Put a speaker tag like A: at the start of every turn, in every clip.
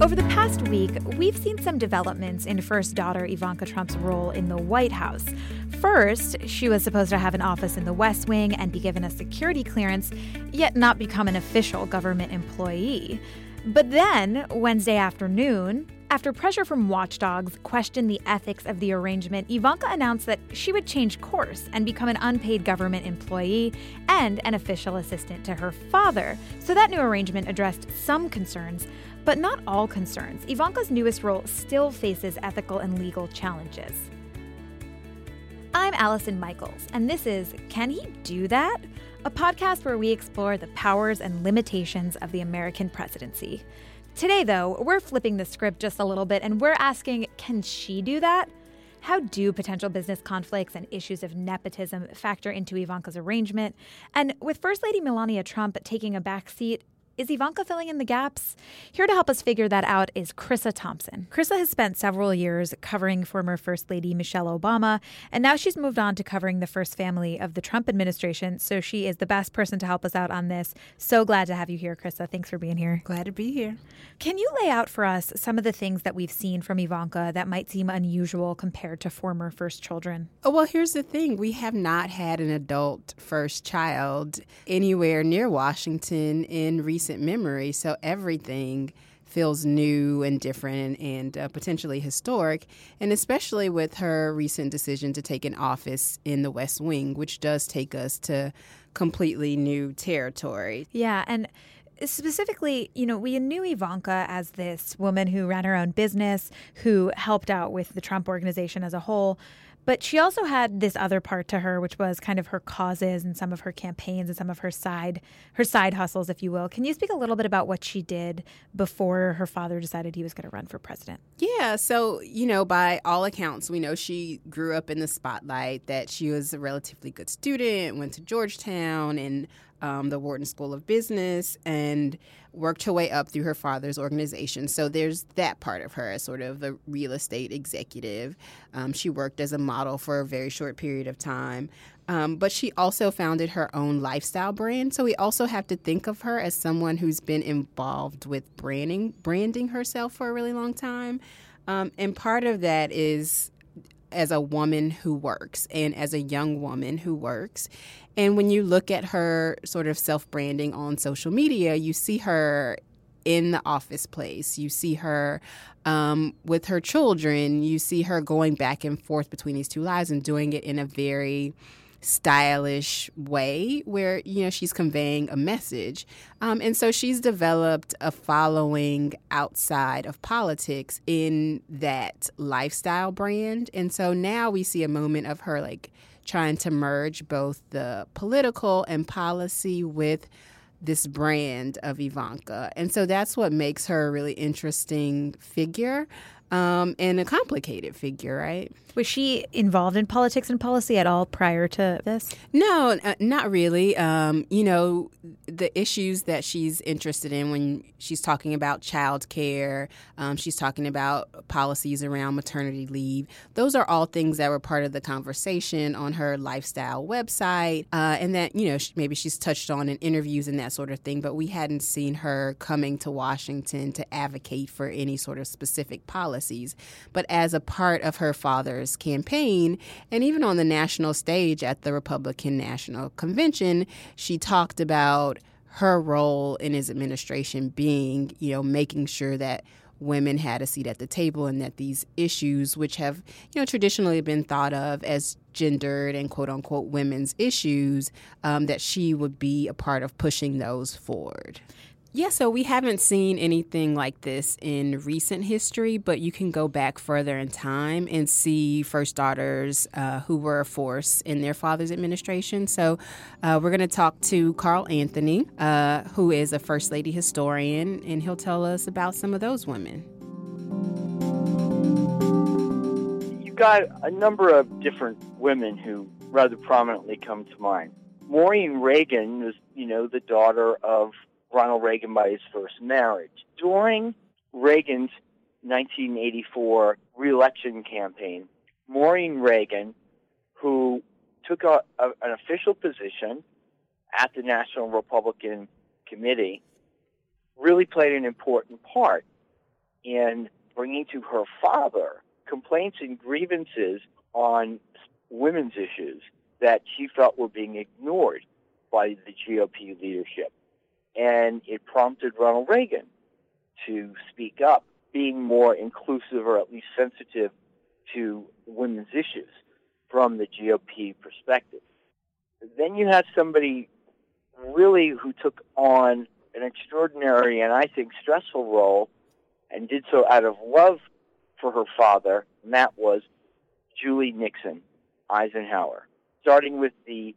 A: Over the past week, we've seen some developments in first daughter Ivanka Trump's role in the White House. First, she was supposed to have an office in the West Wing and be given a security clearance, yet not become an official government employee. But then, Wednesday afternoon, after pressure from watchdogs questioned the ethics of the arrangement, Ivanka announced that she would change course and become an unpaid government employee and an official assistant to her father. So that new arrangement addressed some concerns, but not all concerns. Ivanka's newest role still faces ethical and legal challenges. I'm Allison Michaels, and this is Can He Do That? A podcast where we explore the powers and limitations of the American presidency. Today, though, we're flipping the script just a little bit and we're asking Can she do that? How do potential business conflicts and issues of nepotism factor into Ivanka's arrangement? And with First Lady Melania Trump taking a backseat, is Ivanka filling in the gaps? Here to help us figure that out is Krissah Thompson. Krissah has spent several years covering former First Lady Michelle Obama, and now she's moved on to covering the first family of the Trump administration. So she is the best person to help us out on this. So glad to have you here, Krissah. Thanks for being here.
B: Glad to be here.
A: Can you lay out for us some of the things that we've seen from Ivanka that might seem unusual compared to former first children?
B: Oh, well, here's the thing we have not had an adult first child anywhere near Washington in recent recent memory. So everything feels new and different and uh, potentially historic, and especially with her recent decision to take an office in the West Wing, which does take us to completely new territory.
A: Yeah, and specifically, you know, we knew Ivanka as this woman who ran her own business, who helped out with the Trump organization as a whole. But she also had this other part to her, which was kind of her causes and some of her campaigns and some of her side her side hustles, if you will. Can you speak a little bit about what she did before her father decided he was going to run for president?
B: Yeah, so you know, by all accounts, we know she grew up in the spotlight. That she was a relatively good student, went to Georgetown, and um, the Wharton School of Business and worked her way up through her father's organization. So there's that part of her as sort of the real estate executive. Um, she worked as a model for a very short period of time. Um, but she also founded her own lifestyle brand. So we also have to think of her as someone who's been involved with branding, branding herself for a really long time. Um, and part of that is as a woman who works and as a young woman who works. And when you look at her sort of self branding on social media, you see her in the office place. You see her um, with her children. You see her going back and forth between these two lives and doing it in a very stylish way where you know she's conveying a message. Um, and so she's developed a following outside of politics in that lifestyle brand. And so now we see a moment of her like trying to merge both the political and policy with this brand of Ivanka. And so that's what makes her a really interesting figure um, and a complicated figure, right?
A: Was she involved in politics and policy at all prior to this?
B: No, uh, not really. Um, you know, the issues that she's interested in when she's talking about child care, um, she's talking about policies around maternity leave. Those are all things that were part of the conversation on her lifestyle website, uh, and that, you know, maybe she's touched on in interviews and that sort of thing, but we hadn't seen her coming to Washington to advocate for any sort of specific policies. But as a part of her father's campaign. And even on the national stage at the Republican National Convention, she talked about her role in his administration being, you know, making sure that women had a seat at the table and that these issues which have you know traditionally been thought of as gendered and quote unquote women's issues um, that she would be a part of pushing those forward yeah, so we haven't seen anything like this in recent history, but you can go back further in time and see first daughters uh, who were a force in their father's administration. So uh, we're going to talk to Carl Anthony, uh, who is a First Lady historian, and he'll tell us about some of those women.
C: You've got a number of different women who rather prominently come to mind. Maureen Reagan was, you know, the daughter of Ronald Reagan by his first marriage. During Reagan's 1984 reelection campaign, Maureen Reagan, who took a, a, an official position at the National Republican Committee, really played an important part in bringing to her father complaints and grievances on women's issues that she felt were being ignored by the GOP leadership. And it prompted Ronald Reagan to speak up, being more inclusive or at least sensitive to women's issues from the GOP perspective. Then you have somebody really who took on an extraordinary and I think stressful role and did so out of love for her father, and that was Julie Nixon Eisenhower. Starting with the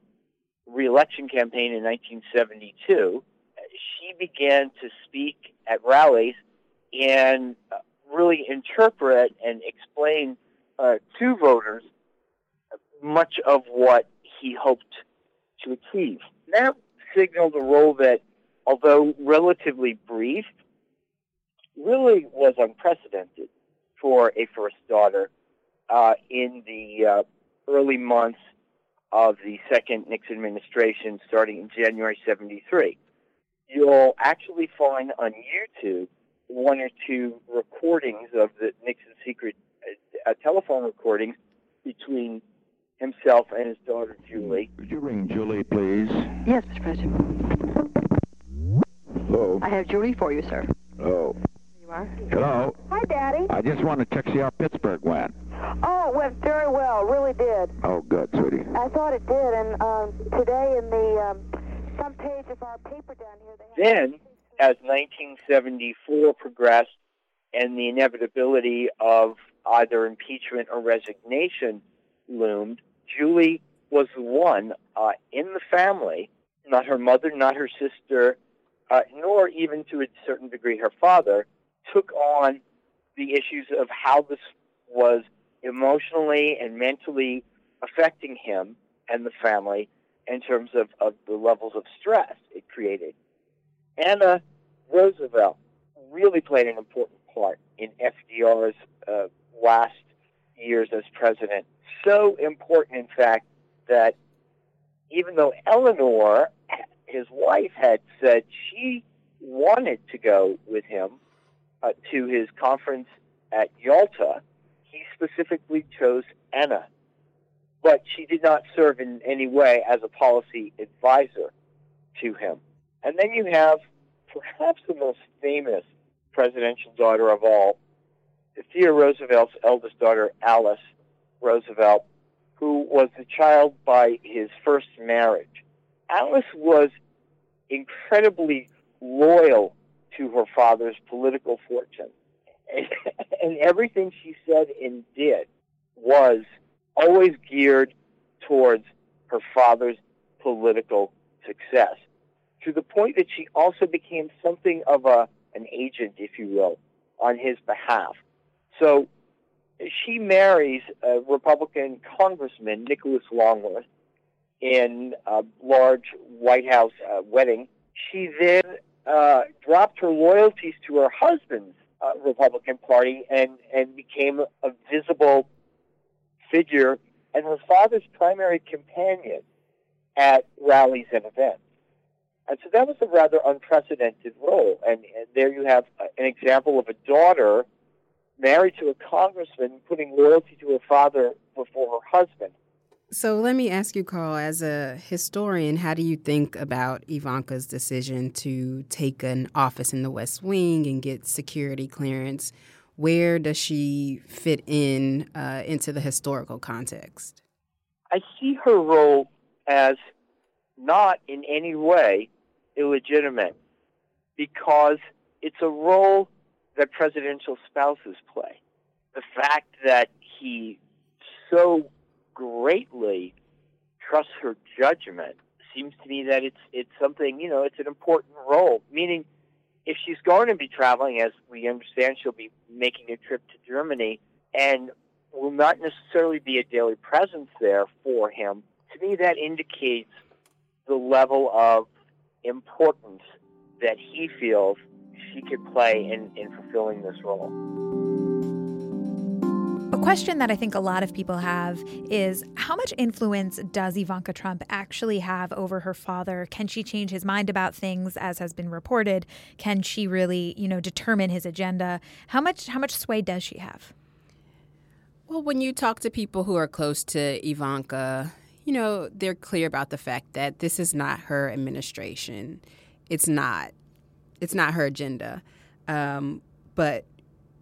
C: reelection campaign in 1972, she began to speak at rallies and really interpret and explain uh, to voters much of what he hoped to achieve. That signaled a role that, although relatively brief, really was unprecedented for a first daughter uh, in the uh, early months of the second Nixon administration starting in January 73. You'll actually find on YouTube one or two recordings of the Nixon secret uh, uh telephone recordings between himself and his daughter Julie.
D: Could you ring Julie, please?
E: Yes, Mr. President.
D: Hello.
E: I have Julie for you, sir.
D: Hello.
E: You are.
D: Hello.
F: Hi, Daddy.
D: I just want to check see how Pittsburgh went.
F: Oh, it went very well. Really did.
D: Oh, good, sweetie.
F: I thought it did, and um, today in the um, front page of our paper down here, they
C: then, as 1974 progressed, and the inevitability of either impeachment or resignation loomed, Julie was the one uh, in the family, not her mother, not her sister, uh, nor even to a certain degree her father, took on the issues of how this was emotionally and mentally affecting him and the family in terms of, of the levels of stress it created. Anna Roosevelt really played an important part in FDR's uh, last years as president. So important, in fact, that even though Eleanor, his wife, had said she wanted to go with him uh, to his conference at Yalta, he specifically chose Anna. But she did not serve in any way as a policy advisor to him. And then you have perhaps the most famous presidential daughter of all, Theodore Roosevelt's eldest daughter, Alice Roosevelt, who was the child by his first marriage. Alice was incredibly loyal to her father's political fortune. And, everything she said and did was always geared towards her father's political success to the point that she also became something of a an agent, if you will, on his behalf. So she marries a Republican Congressman, Nicholas Longworth, in a large White House uh, wedding. She then uh, dropped her loyalties to her husband's uh, Republican Party and, and became a visible figure and her father's primary companion at rallies and events. And so that was a rather unprecedented role. And, and there you have an example of a daughter married to a congressman putting loyalty to her father before her husband.
B: So let me ask you, Carl, as a historian, how do you think about Ivanka's decision to take an office in the West Wing and get security clearance? Where does she fit in uh, into the historical context?
C: I see her role as not in any way illegitimate because it's a role that presidential spouses play. The fact that he so greatly trusts her judgment seems to me that it's it's something you know it's an important role. Meaning, if she's going to be traveling, as we understand, she'll be making a trip to Germany and will not necessarily be a daily presence there for him. To me, that indicates the level of importance that he feels she could play in, in fulfilling this role.
A: A question that I think a lot of people have is how much influence does Ivanka Trump actually have over her father? Can she change his mind about things as has been reported? Can she really, you know, determine his agenda? How much how much sway does she have?
B: Well, when you talk to people who are close to Ivanka, you know, they're clear about the fact that this is not her administration. It's not. It's not her agenda. Um, but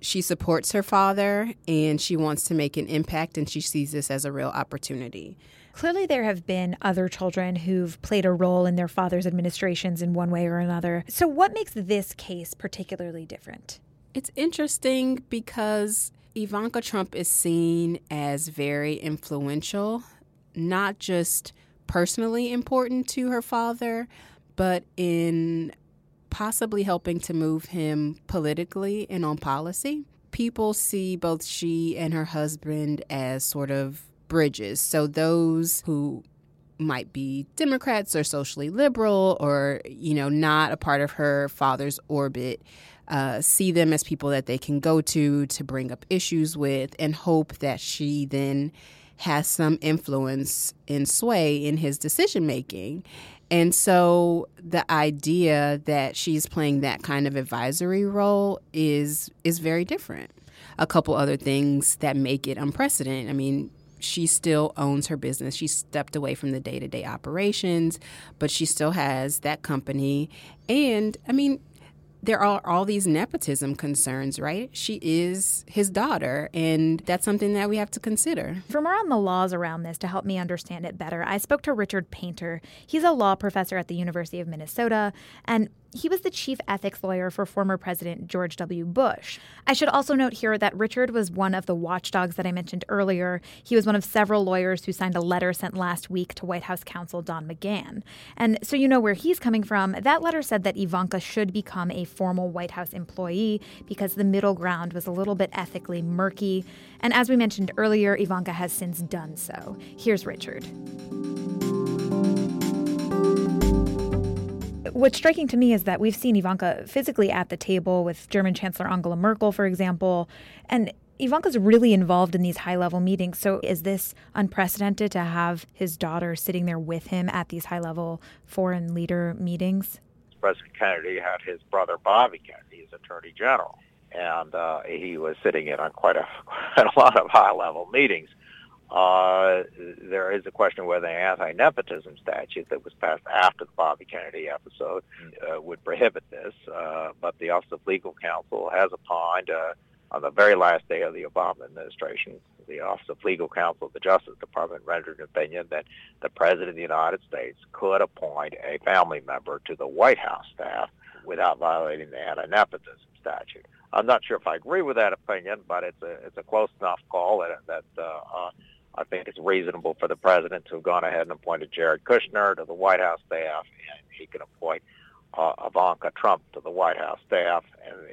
B: she supports her father and she wants to make an impact and she sees this as a real opportunity.
A: Clearly, there have been other children who've played a role in their father's administrations in one way or another. So, what makes this case particularly different?
B: It's interesting because Ivanka Trump is seen as very influential, not just personally important to her father, but in possibly helping to move him politically and on policy. People see both she and her husband as sort of bridges. So those who might be Democrats or socially liberal or, you know, not a part of her father's orbit. Uh, see them as people that they can go to to bring up issues with and hope that she then has some influence and sway in his decision making. And so the idea that she's playing that kind of advisory role is is very different. A couple other things that make it unprecedented. I mean, she still owns her business. She stepped away from the day-to-day operations, but she still has that company. And I mean, there are all these nepotism concerns, right? She is his daughter, and that's something that we have to consider.
A: For more on the laws around this to help me understand it better, I spoke to Richard Painter. He's a law professor at the University of Minnesota, and he was the chief ethics lawyer for former President George W. Bush. I should also note here that Richard was one of the watchdogs that I mentioned earlier. He was one of several lawyers who signed a letter sent last week to White House counsel Don McGahn. And so you know where he's coming from. That letter said that Ivanka should become a formal White House employee because the middle ground was a little bit ethically murky. And as we mentioned earlier, Ivanka has since done so. Here's Richard. What's striking to me is that we've seen Ivanka physically at the table with German Chancellor Angela Merkel, for example, and Ivanka's really involved in these high level meetings. So is this unprecedented to have his daughter sitting there with him at these high level foreign leader meetings?
G: President Kennedy had his brother Bobby Kennedy as Attorney General, and uh, he was sitting in on quite a quite a lot of high level meetings. Uh, there is a question whether the anti-nepotism statute that was passed after the Bobby Kennedy episode uh, would prohibit this, uh, but the Office of Legal Counsel has opined uh, on the very last day of the Obama administration, the Office of Legal Counsel of the Justice Department rendered an opinion that the President of the United States could appoint a family member to the White House staff without violating the anti-nepotism statute. I'm not sure if I agree with that opinion, but it's a it's a close enough call that that uh, uh, I think it's reasonable for the president to have gone ahead and appointed Jared Kushner to the White House staff, and he can appoint uh, Ivanka Trump to the White House staff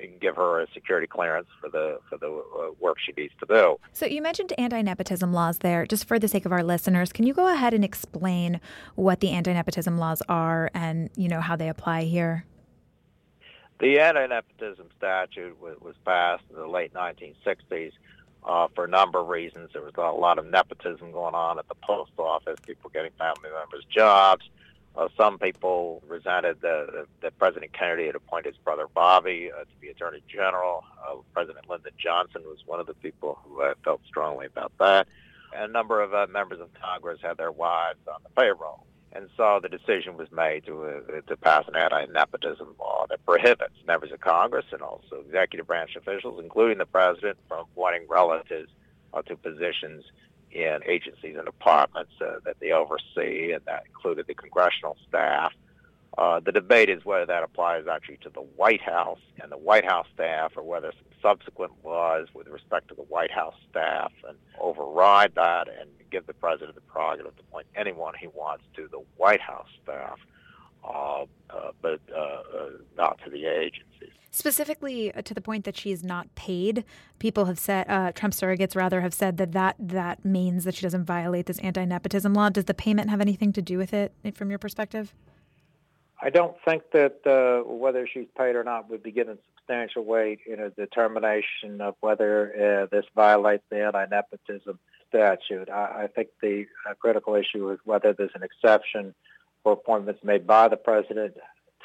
G: and give her a security clearance for the for the uh, work she needs to do.
A: So you mentioned anti-nepotism laws there. Just for the sake of our listeners, can you go ahead and explain what the anti-nepotism laws are and you know how they apply here?
G: The anti-nepotism statute was, was passed in the late 1960s uh, for a number of reasons. There was a lot of nepotism going on at the post office, people getting family members jobs. Uh, some people resented that President Kennedy had appointed his brother Bobby uh, to be Attorney General. Uh, President Lyndon Johnson was one of the people who uh, felt strongly about that. And a number of uh, members of Congress had their wives on the payroll. And so the decision was made to, uh, to pass an anti-nepotism law that prohibits members of Congress and also executive branch officials, including the president, from appointing relatives uh, to positions in agencies and departments uh, that they oversee, and that included the congressional staff. Uh, the debate is whether that applies actually to the White House and the White House staff, or whether subsequent laws with respect to the White House staff and override that and give the president the prerogative to appoint anyone he wants to the White House staff, uh, uh, but uh, uh, not to the agencies.
A: Specifically, uh, to the point that she is not paid, people have said Trump surrogates rather have said that, that that means that she doesn't violate this anti-nepotism law. Does the payment have anything to do with it, from your perspective?
G: I don't think that uh, whether she's paid or not would be given substantial weight in a determination of whether uh, this violates the anti-nepotism statute. I, I think the uh, critical issue is whether there's an exception for appointments made by the president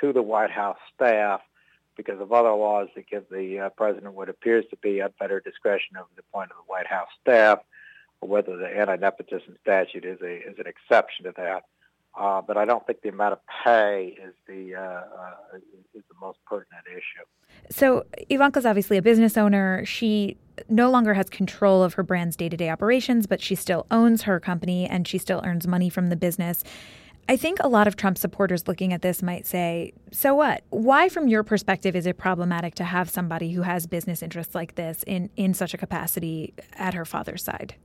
G: to the White House staff because of other laws that give the uh, president what appears to be unfettered discretion over the appointment of the White House staff, or whether the anti-nepotism statute is a is an exception to that. Uh, but I don't think the amount of pay is the uh, uh, is the most pertinent issue.
A: So Ivanka's obviously a business owner. She no longer has control of her brand's day-to-day operations, but she still owns her company and she still earns money from the business. I think a lot of Trump supporters looking at this might say, so what? Why, from your perspective, is it problematic to have somebody who has business interests like this in, in such a capacity at her father's side?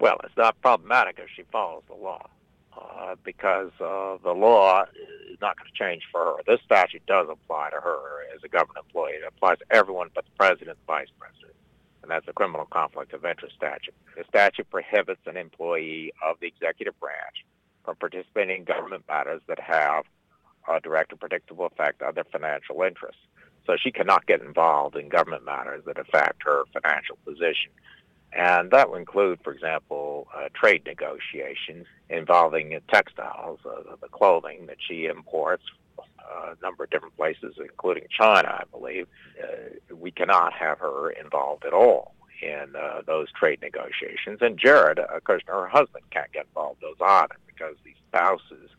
G: Well, it's not problematic if she follows the law uh, because uh, the law is not going to change for her. This statute does apply to her as a government employee. It applies to everyone but the president and vice president, and that's the criminal conflict of interest statute. The statute prohibits an employee of the executive branch from participating in government matters that have a direct and predictable effect on their financial interests. So she cannot get involved in government matters that affect her financial position. And that would include, for example, uh, trade negotiations involving textiles, uh, the clothing that she imports uh, a number of different places, including China, I believe. Uh, we cannot have her involved at all in uh, those trade negotiations. And Jared uh, Kushner, her husband, can't get involved in those either because the spouse's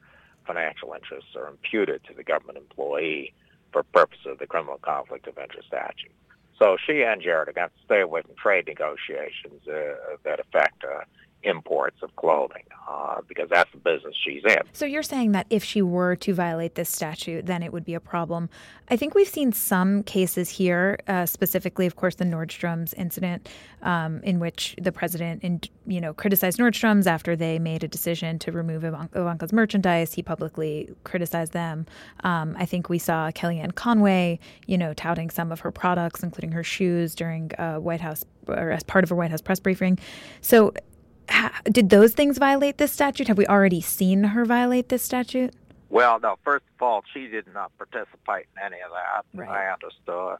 G: financial interests are imputed to the government employee for purposes of the criminal conflict of interest statute. So she and Jared are going to stay away from trade negotiations uh, that affect uh, imports of clothing uh, because that's the business she's in.
A: So you're saying that if she were to violate this statute, then it would be a problem. I think we've seen some cases here, uh, specifically, of course, the Nordstrom's incident, um, in which the president, in, you know, criticized Nordstrom's after they made a decision to remove Ivanka's merchandise. He publicly criticized them. Um, I think we saw Kellyanne Conway, you know, touting some of her products, including her shoes, during a White House or as part of a White House press briefing. So did those things violate this statute? Have we already seen her violate this statute?
G: Well, no. First of all, she did not participate in any of that.
A: Right.
G: I understood.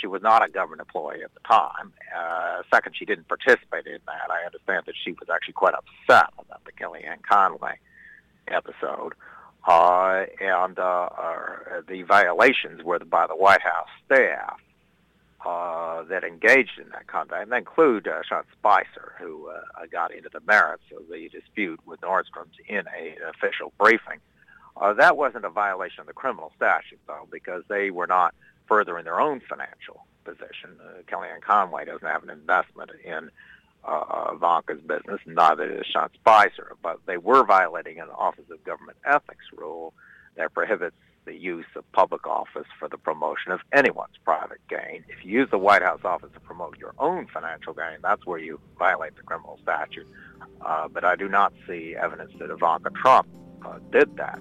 G: She was not a government employee at the time. Uh, second, she didn't participate in that. I understand that she was actually quite upset about the Kellyanne Conway episode. Uh, and uh, uh, the violations were by the White House staff uh, that engaged in that conduct, and that include uh, Sean Spicer, who uh, got into the merits of the dispute with Nordstrom's in a, an official briefing. Uh, that wasn't a violation of the criminal statute, though, because they were not furthering their own financial position. Uh, Kellyanne Conway doesn't have an investment in uh, Ivanka's business, neither does Sean Spicer, but they were violating an Office of Government Ethics rule that prohibits the use of public office for the promotion of anyone's private gain. If you use the White House office to promote your own financial gain, that's where you violate the criminal statute. Uh, but I do not see evidence that Ivanka Trump uh, did that.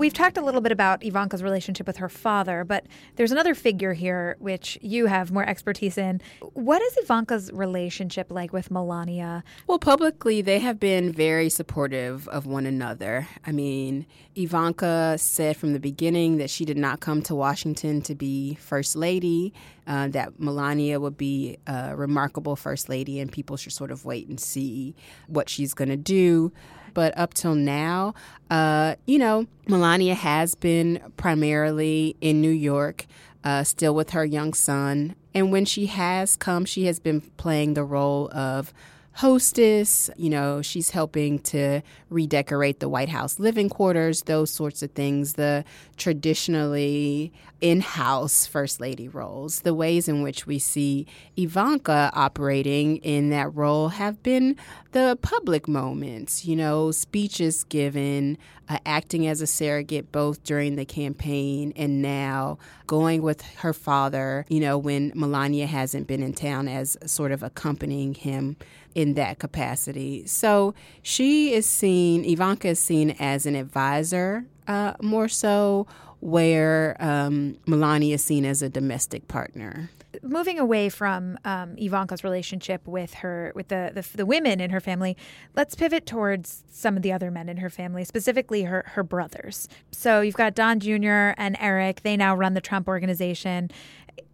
A: We've talked a little bit about Ivanka's relationship with her father, but there's another figure here which you have more expertise in. What is Ivanka's relationship like with Melania?
B: Well, publicly, they have been very supportive of one another. I mean, Ivanka said from the beginning that she did not come to Washington to be first lady, uh, that Melania would be a remarkable first lady, and people should sort of wait and see what she's going to do. But up till now, uh, you know, Melania has been primarily in New York, uh, still with her young son. And when she has come, she has been playing the role of hostess. You know, she's helping to redecorate the White House living quarters, those sorts of things, the traditionally in house First Lady roles. The ways in which we see Ivanka operating in that role have been the public moments, you know, speeches given, uh, acting as a surrogate both during the campaign and now going with her father, you know, when Melania hasn't been in town as sort of accompanying him in that capacity. So she is seen, Ivanka is seen as an advisor uh, more so, where um, Melania is seen as a domestic partner.
A: moving away from um, Ivanka's relationship with her with the, the the women in her family, let's pivot towards some of the other men in her family, specifically her her brothers. So you've got Don Jr. and Eric. They now run the Trump organization.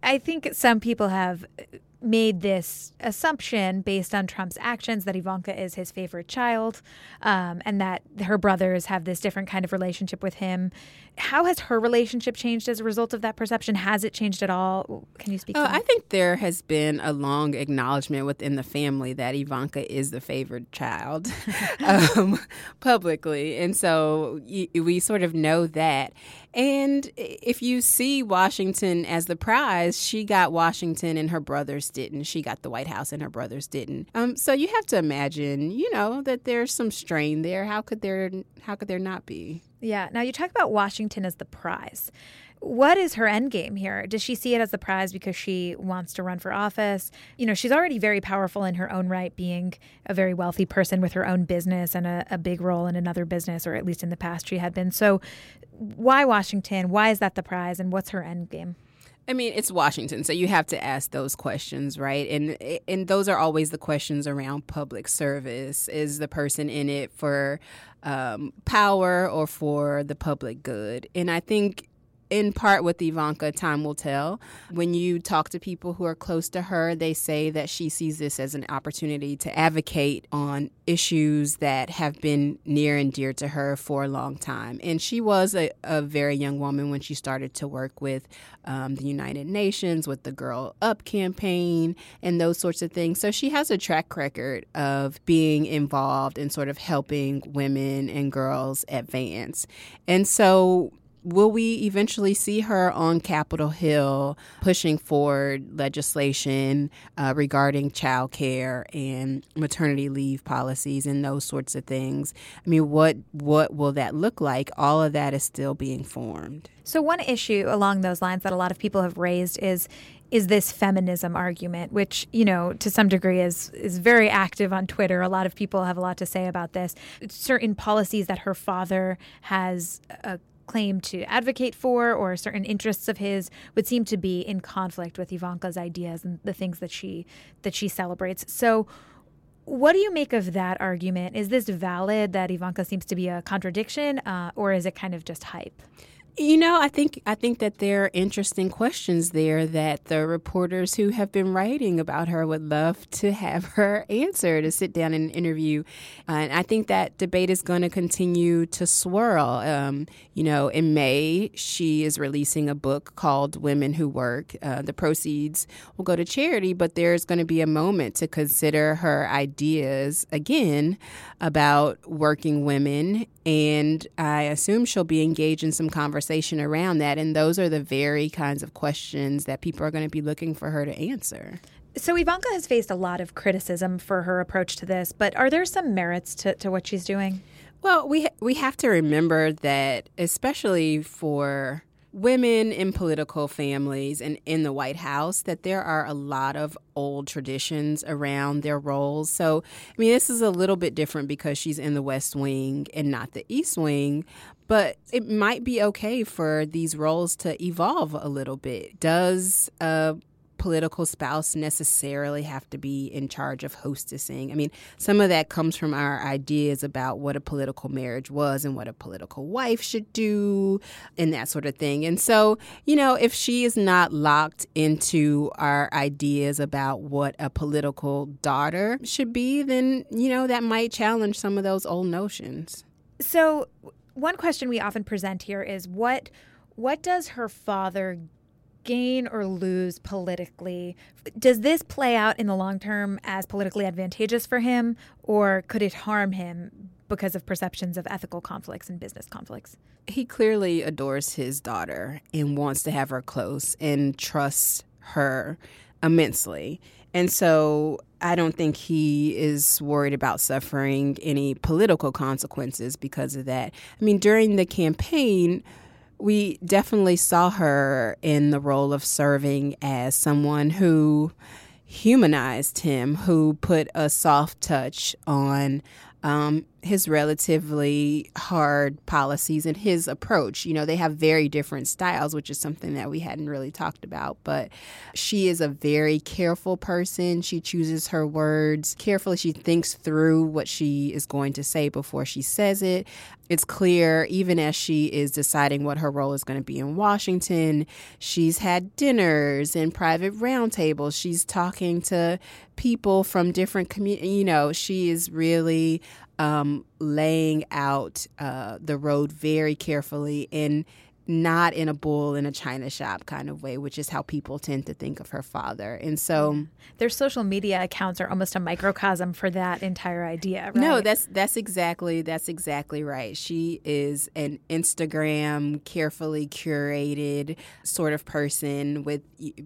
A: I think some people have made this assumption based on Trump's actions that Ivanka is his favorite child um, and that her brothers have this different kind of relationship with him. How has her relationship changed as a result of that perception? Has it changed at all? Can you speak to that?
B: I think there has been a long acknowledgement within the family that Ivanka is the favored child um, publicly. And so y- we sort of know that. And if you see Washington as the prize, she got Washington and her brothers didn't. She got the White House and her brothers didn't. Um, so you have to imagine, you know, that there's some strain there. How could there how could there not be?
A: Yeah. Now you talk about Washington as the prize. What is her end game here? Does she see it as the prize because she wants to run for office? You know, she's already very powerful in her own right, being a very wealthy person with her own business and a, a big role in another business, or at least in the past she had been. So, why Washington? Why is that the prize? And what's her end game?
B: I mean, it's Washington, so you have to ask those questions, right? And and those are always the questions around public service. Is the person in it for um, power or for the public good? And I think in part with Ivanka, time will tell. When you talk to people who are close to her, they say that she sees this as an opportunity to advocate on issues that have been near and dear to her for a long time. And she was a, a very young woman when she started to work with um, the United Nations, with the Girl Up campaign, and those sorts of things. So she has a track record of being involved in sort of helping women and girls advance. And so will we eventually see her on Capitol Hill pushing forward legislation uh, regarding child care and maternity leave policies and those sorts of things? I mean, what what will that look like? All of that is still being formed.
A: So one issue along those lines that a lot of people have raised is is this feminism argument, which you know to some degree is is very active on Twitter. A lot of people have a lot to say about this. Certain policies that her father has uh, claimed to advocate for or certain interests of his would seem to be in conflict with Ivanka's ideas and the things that she that she celebrates. So what do you make of that argument? Is this valid that Ivanka seems to be a contradiction, uh, or is it kind of just hype?
B: You know, I think I think that there are interesting questions there that the reporters who have been writing about her would love to have her answer to sit down and interview. Uh, and I think that debate is going to continue to swirl. Um, you know, in May she is releasing a book called "Women Who Work." Uh, the proceeds will go to charity, but there's going to be a moment to consider her ideas again about working women, and I assume she'll be engaged in some conversation conversation around that. And those are the very kinds of questions that people are going to be looking for her to answer.
A: So Ivanka has faced a lot of criticism for her approach to this, but are there some merits to, to what she's doing?
B: Well, we we have to remember that, especially for women in political families and in the White House that there are a lot of old traditions around their roles. So, I mean, this is a little bit different because she's in the West Wing and not the East Wing, but it might be okay for these roles to evolve a little bit. Does a political spouse necessarily have to be in charge of hostessing. I mean, some of that comes from our ideas about what a political marriage was and what a political wife should do and that sort of thing. And so, you know, if she is not locked into our ideas about what a political daughter should be, then, you know, that might challenge some of those old notions.
A: So, one question we often present here is what what does her father gain or lose politically? Does this play out in the long term as politically advantageous for him, or could it harm him because of perceptions of ethical conflicts and business conflicts?
B: He clearly adores his daughter and wants to have her close and trusts her immensely. And so I don't think he is worried about suffering any political consequences because of that. I mean, during the campaign, we definitely saw her in the role of serving as someone who humanized him, who put a soft touch on um, his relatively hard policies and his approach. You know, they have very different styles, which is something that we hadn't really talked about. But she is a very careful person. She chooses her words carefully. She thinks through what she is going to say before she says it. It's clear, even as she is deciding what her role is going to be in Washington, she's had dinners and private roundtables. She's talking to people from different communities. You know, she is really um, laying out uh, the road very carefully and not in a bull in a china shop kind of way, which is how people tend to think of her father. And so
A: their social media accounts are almost a microcosm for that entire idea, right?
B: No, that's that's exactly that's exactly right. She is an Instagram carefully curated sort of person with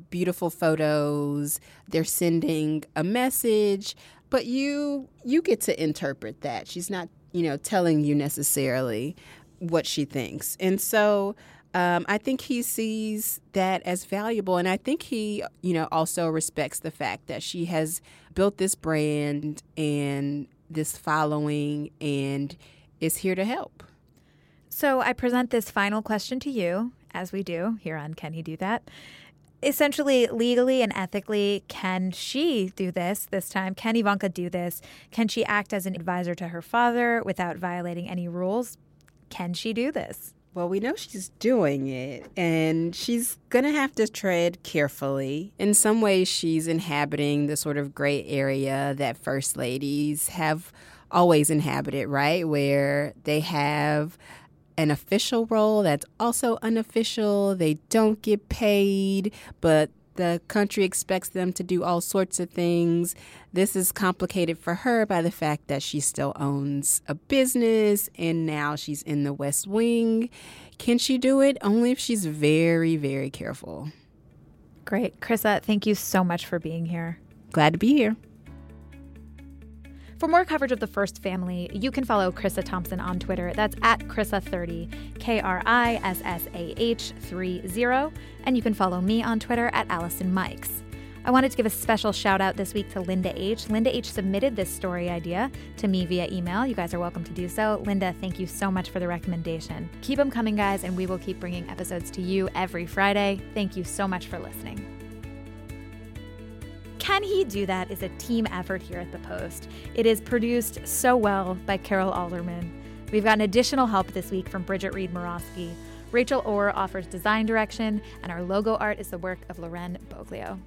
B: beautiful photos. They're sending a message, but you you get to interpret that. She's not, you know, telling you necessarily what she thinks. And so um, I think he sees that as valuable. And I think he, you know, also respects the fact that she has built this brand and this following and is here to help.
A: So I present this final question to you, as we do here on Can He Do That? Essentially, legally and ethically, can she do this this time? Can Ivanka do this? Can she act as an advisor to her father without violating any rules? Can she do this?
B: Well, we know she's doing it, and she's going to have to tread carefully. In some ways, she's inhabiting the sort of gray area that first ladies have always inhabited, right? Where they have an official role that's also unofficial. They don't get paid, but the country expects them to do all sorts of things. This is complicated for her by the fact that she still owns a business and now she's in the West Wing. Can she do it? Only if she's very, very careful.
A: Great. Krissah, thank you so much for being here.
B: Glad to be here.
A: For more coverage of the First Family, you can follow Krissah Thompson on Twitter. That's at Krissah30, K R I S S A H 30. And you can follow me on Twitter at Allison Mikes. I wanted to give a special shout out this week to Linda H. Linda H submitted this story idea to me via email. You guys are welcome to do so. Linda, thank you so much for the recommendation. Keep them coming, guys, and we will keep bringing episodes to you every Friday. Thank you so much for listening. Can He Do That is a team effort here at The Post. It is produced so well by Carol Alderman. We've gotten additional help this week from Bridget Reed Morawski. Rachel Orr offers design direction, and our logo art is the work of Loren Boglio.